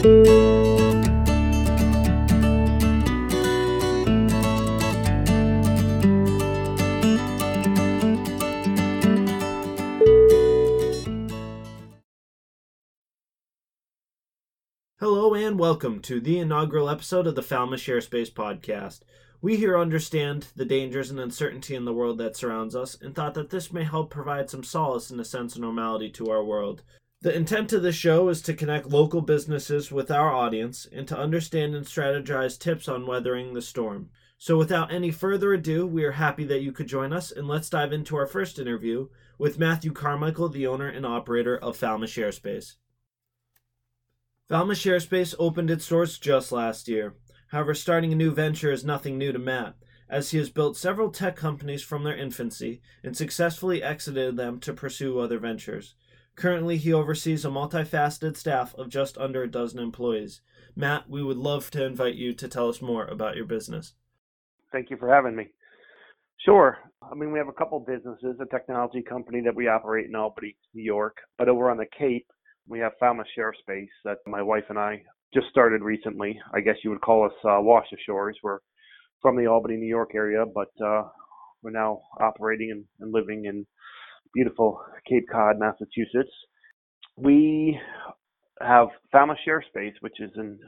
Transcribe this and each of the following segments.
Hello and welcome to the inaugural episode of the Falmouth ShareSpace podcast. We here understand the dangers and uncertainty in the world that surrounds us and thought that this may help provide some solace and a sense of normality to our world. The intent of this show is to connect local businesses with our audience and to understand and strategize tips on weathering the storm. So, without any further ado, we are happy that you could join us, and let's dive into our first interview with Matthew Carmichael, the owner and operator of Falmouth ShareSpace. Falmouth ShareSpace opened its doors just last year. However, starting a new venture is nothing new to Matt, as he has built several tech companies from their infancy and successfully exited them to pursue other ventures. Currently, he oversees a multifaceted staff of just under a dozen employees. Matt, we would love to invite you to tell us more about your business. Thank you for having me. Sure. I mean, we have a couple businesses, a technology company that we operate in Albany, New York, but over on the Cape, we have Falmouth ShareSpace that my wife and I just started recently. I guess you would call us uh, Wash Ashores. We're from the Albany, New York area, but uh, we're now operating and, and living in beautiful Cape Cod, Massachusetts. We have Falmouth ShareSpace, which is in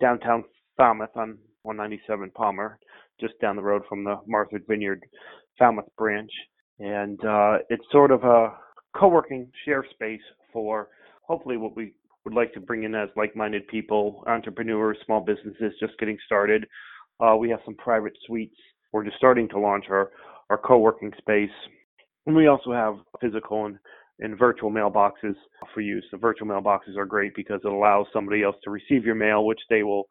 downtown Falmouth on 197 Palmer, just down the road from the Martha's Vineyard Falmouth branch. And uh, it's sort of a co-working share space for hopefully what we would like to bring in as like-minded people, entrepreneurs, small businesses just getting started. Uh, we have some private suites. We're just starting to launch our, our co-working space. And we also have physical and, and virtual mailboxes for use. The virtual mailboxes are great because it allows somebody else to receive your mail, which they will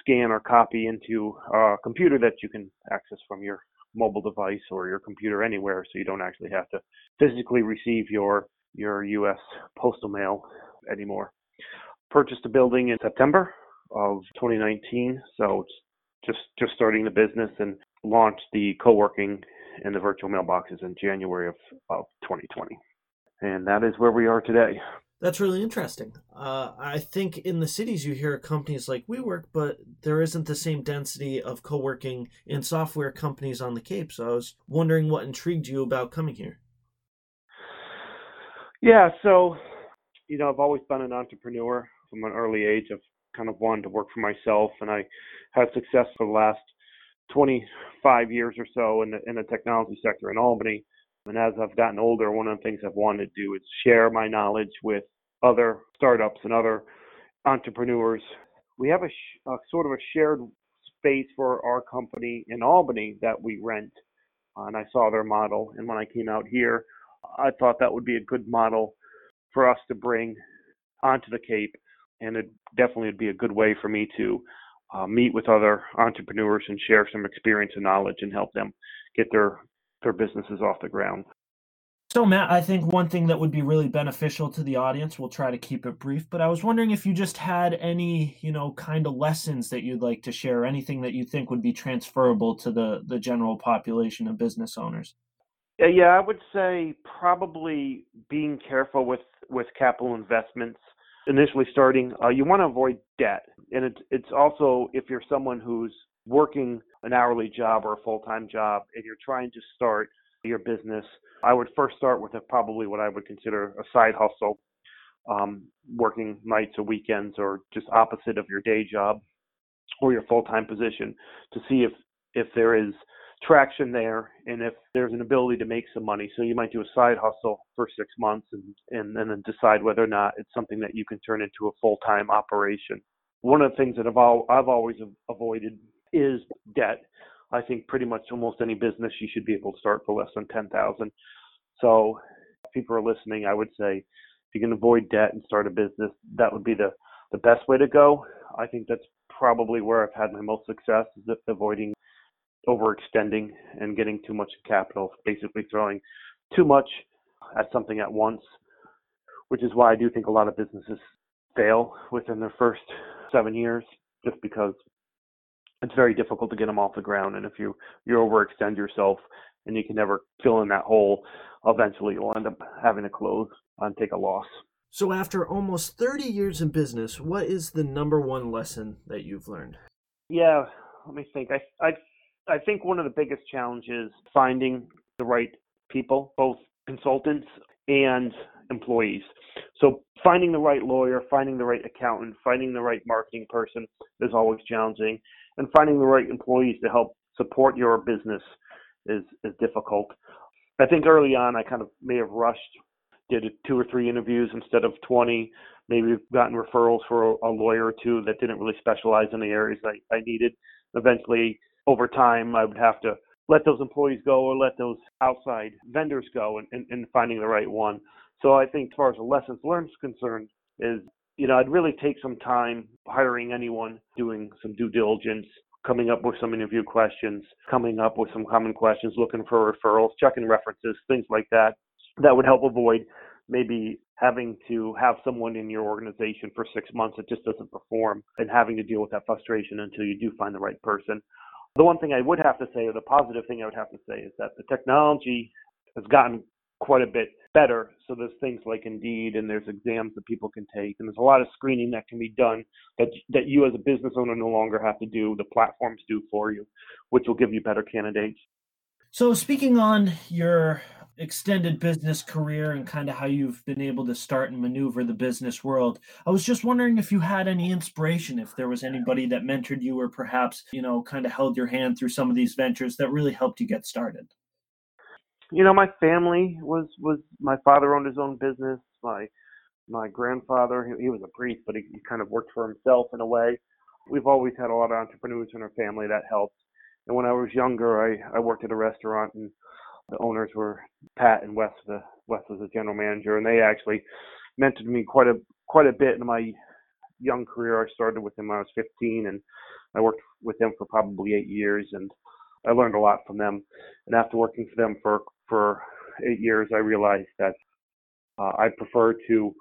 scan or copy into a computer that you can access from your mobile device or your computer anywhere so you don't actually have to physically receive your your U.S. postal mail anymore. Purchased a building in September of 2019, so just just starting the business and launched the co-working and the virtual mailboxes in January of, of 2020. And that is where we are today. That's really interesting. Uh, I think in the cities you hear companies like WeWork, but there isn't the same density of co working and software companies on the Cape. So I was wondering what intrigued you about coming here. Yeah, so you know, I've always been an entrepreneur from an early age. I've kind of wanted to work for myself, and I had success for the last 25 years or so in the in the technology sector in Albany. And as I've gotten older, one of the things I've wanted to do is share my knowledge with other startups and other entrepreneurs. We have a, sh- a sort of a shared space for our company in Albany that we rent, uh, and I saw their model. And when I came out here, I thought that would be a good model for us to bring onto the Cape, and it definitely would be a good way for me to uh, meet with other entrepreneurs and share some experience and knowledge and help them get their their businesses off the ground. So, Matt, I think one thing that would be really beneficial to the audience, we'll try to keep it brief, but I was wondering if you just had any, you know, kind of lessons that you'd like to share, anything that you think would be transferable to the, the general population of business owners. Yeah, yeah, I would say probably being careful with with capital investments. Initially starting, uh, you want to avoid debt, and it's it's also if you're someone who's working an hourly job or a full time job and you're trying to start your business, I would first start with a, probably what I would consider a side hustle, um, working nights or weekends or just opposite of your day job or your full time position to see if if there is traction there and if there's an ability to make some money. So you might do a side hustle for six months and, and, and then decide whether or not it's something that you can turn into a full time operation. One of the things that I've, al- I've always avoided is debt. I think pretty much almost any business you should be able to start for less than 10,000. So if people are listening, I would say if you can avoid debt and start a business, that would be the, the best way to go. I think that's probably where I've had my most success is avoiding overextending and getting too much capital, basically throwing too much at something at once, which is why I do think a lot of businesses fail within their first seven years, just because it's very difficult to get them off the ground. And if you you overextend yourself and you can never fill in that hole, eventually you'll end up having to close and take a loss. So, after almost 30 years in business, what is the number one lesson that you've learned? Yeah, let me think. I, I, I think one of the biggest challenges finding the right people, both consultants and employees. So, finding the right lawyer, finding the right accountant, finding the right marketing person is always challenging, and finding the right employees to help support your business is is difficult. I think early on I kind of may have rushed did two or three interviews instead of 20. Maybe gotten referrals for a, lawyer or two that didn't really specialize in the areas I, I needed. Eventually, over time, I would have to let those employees go or let those outside vendors go and, and, and finding the right one. So I think as far as the lessons learned is concerned is, you know, I'd really take some time hiring anyone, doing some due diligence, coming up with some interview questions, coming up with some common questions, looking for referrals, checking references, things like that that would help avoid maybe having to have someone in your organization for six months that just doesn't perform and having to deal with that frustration until you do find the right person. The one thing I would have to say, or the positive thing I would have to say, is that the technology has gotten quite a bit better. So there's things like Indeed, and there's exams that people can take, and there's a lot of screening that can be done that that you as a business owner no longer have to do. The platforms do for you, which will give you better candidates. So speaking on your extended business career and kind of how you've been able to start and maneuver the business world. I was just wondering if you had any inspiration, if there was anybody that mentored you or perhaps, you know, kind of held your hand through some of these ventures that really helped you get started. You know, my family was was my father owned his own business. My my grandfather, he, he was a priest, but he, he kind of worked for himself in a way. We've always had a lot of entrepreneurs in our family that helped. And when I was younger, I, I worked at a restaurant and the owners were Pat and Wes. The Wes was the general manager, and they actually mentored me quite a quite a bit in my young career. I started with them when I was 15, and I worked with them for probably eight years, and I learned a lot from them. And after working for them for for eight years, I realized that uh, I prefer to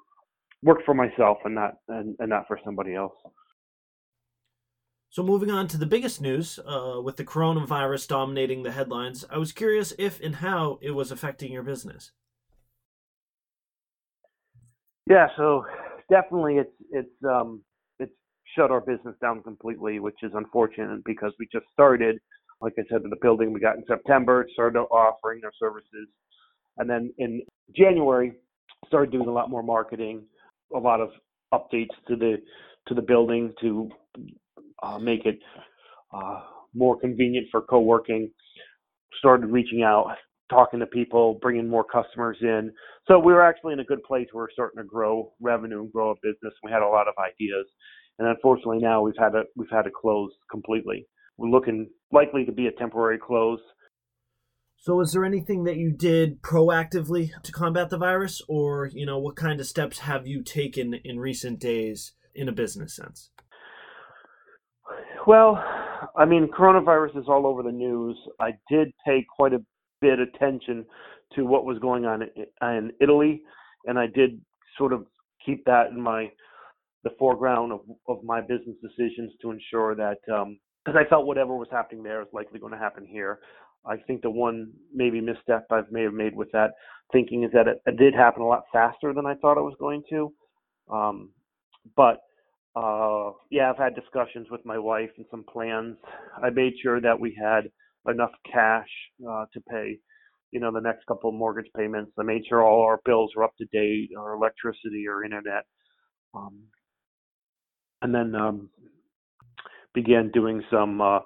work for myself and not and, and not for somebody else. So, moving on to the biggest news, uh, with the coronavirus dominating the headlines, I was curious if and how it was affecting your business. Yeah, so definitely it's it's um, it's shut our business down completely, which is unfortunate because we just started. Like I said, the building we got in September, started offering their services, and then in January started doing a lot more marketing, a lot of updates to the to the building to uh, make it uh, more convenient for co-working. Started reaching out, talking to people, bringing more customers in. So we were actually in a good place. We are starting to grow revenue and grow a business. We had a lot of ideas, and unfortunately now we've had to we've had to close completely. We're looking likely to be a temporary close. So, is there anything that you did proactively to combat the virus, or you know, what kind of steps have you taken in recent days in a business sense? Well, I mean, coronavirus is all over the news. I did pay quite a bit attention to what was going on in Italy, and I did sort of keep that in my the foreground of, of my business decisions to ensure that um, because I felt whatever was happening there is likely going to happen here. I think the one maybe misstep I may have made with that thinking is that it, it did happen a lot faster than I thought it was going to. Um, but uh, yeah, I've had discussions with my wife and some plans. I made sure that we had enough cash uh, to pay, you know, the next couple of mortgage payments. I made sure all our bills were up to date, our electricity, our internet, um, and then um, began doing some uh,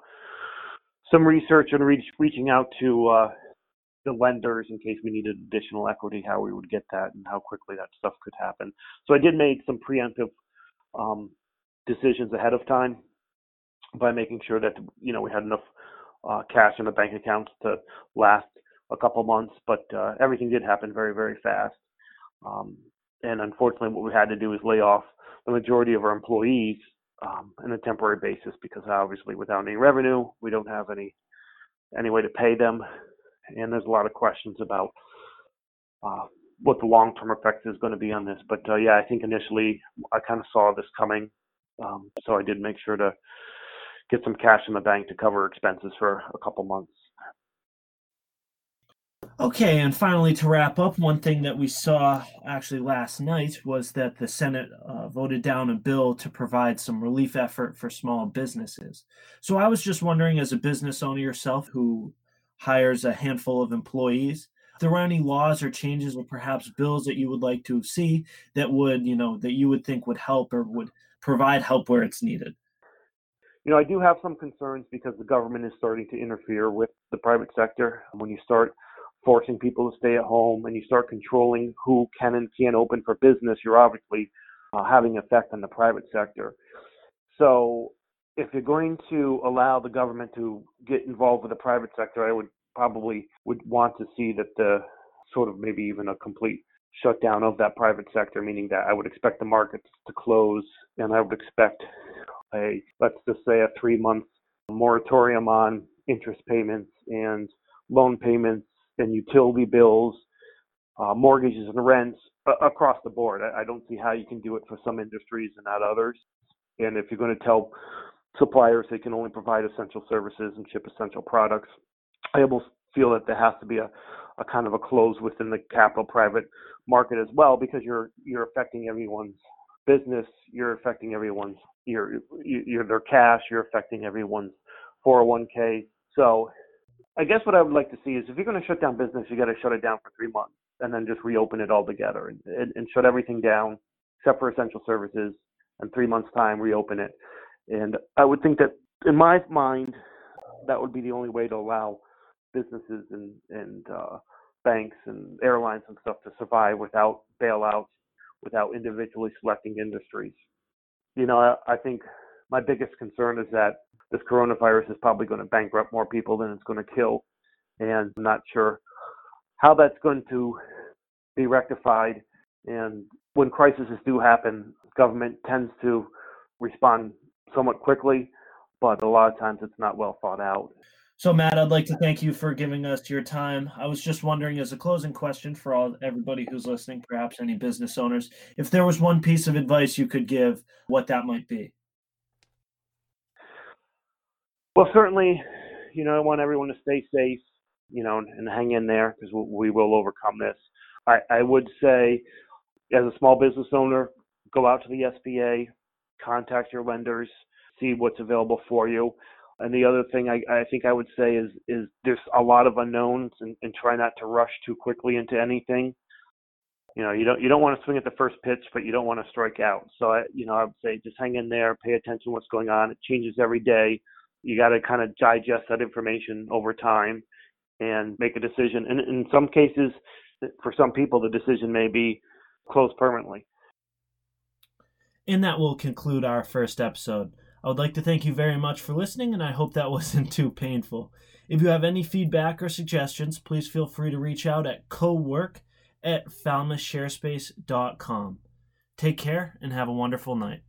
some research and reach, reaching out to uh, the lenders in case we needed additional equity, how we would get that, and how quickly that stuff could happen. So I did make some preemptive um, decisions ahead of time by making sure that you know we had enough uh, cash in the bank accounts to last a couple months. But uh, everything did happen very very fast, um, and unfortunately, what we had to do is lay off the majority of our employees um, on a temporary basis because obviously without any revenue, we don't have any any way to pay them, and there's a lot of questions about. Uh, what the long term effect is going to be on this. But uh, yeah, I think initially I kind of saw this coming, um, so I did make sure to get some cash in the bank to cover expenses for a couple months. Okay, and finally, to wrap up, one thing that we saw actually last night was that the Senate uh, voted down a bill to provide some relief effort for small businesses. So I was just wondering, as a business owner yourself who hires a handful of employees, if there were any laws or changes or perhaps bills that you would like to see that would, you know, that you would think would help or would provide help where it's needed. You know, I do have some concerns because the government is starting to interfere with the private sector. When you start forcing people to stay at home and you start controlling who can and can't open for business, you're obviously uh, having effect on the private sector. So if you're going to allow the government to get involved with the private sector, I would probably would want to see that the sort of maybe even a complete shutdown of that private sector, meaning that I would expect the markets to close and I would expect a let's just say a three month moratorium on interest payments and loan payments and utility bills, uh, mortgages and rents uh, across the board. I, I, don't see how you can do it for some industries and not others. And if you're going to tell suppliers they can only provide essential services and ship essential products, I almost feel that there has to be a, a kind of a close within the capital private market as well because you're you're affecting everyone's business, you're affecting everyone's your your their cash, you're affecting everyone's 401k. So I guess what I would like to see is if you're going to shut down business, you got to shut it down for three months and then just reopen it all together and, and, and shut everything down except for essential services and three months time reopen it. And I would think that in my mind, that would be the only way to allow businesses and, and uh, banks and airlines and stuff to survive without bailouts, without individually selecting industries. You know, I, I think my biggest concern is that this coronavirus is probably going to bankrupt more people than it's going to kill. And I'm not sure how that's going to be rectified. And when crises do happen, government tends to respond somewhat quickly, but a lot of times it's not well thought out. So, Matt, I'd like to thank you for giving us your time. I was just wondering, as a closing question for all everybody who's listening, perhaps any business owners, if there was one piece of advice you could give, what that might be. Well, certainly, you know, I want everyone to stay safe, you know, and, and hang in there because we, we will overcome this. I, I would say, as a small business owner, go out to the SBA, contact your lenders, see what's available for you. And the other thing I, I think I would say is is there's a lot of unknowns and, and try not to rush too quickly into anything. You know, you don't you don't want to swing at the first pitch, but you don't want to strike out. So I, you know, I would say just hang in there, pay attention to what's going on. It changes every day you got to kind of digest that information over time and make a decision. And in some cases, for some people, the decision may be closed permanently. And that will conclude our first episode. I would like to thank you very much for listening, and I hope that wasn't too painful. If you have any feedback or suggestions, please feel free to reach out at cowork at falmouthsharespace.com. Take care and have a wonderful night.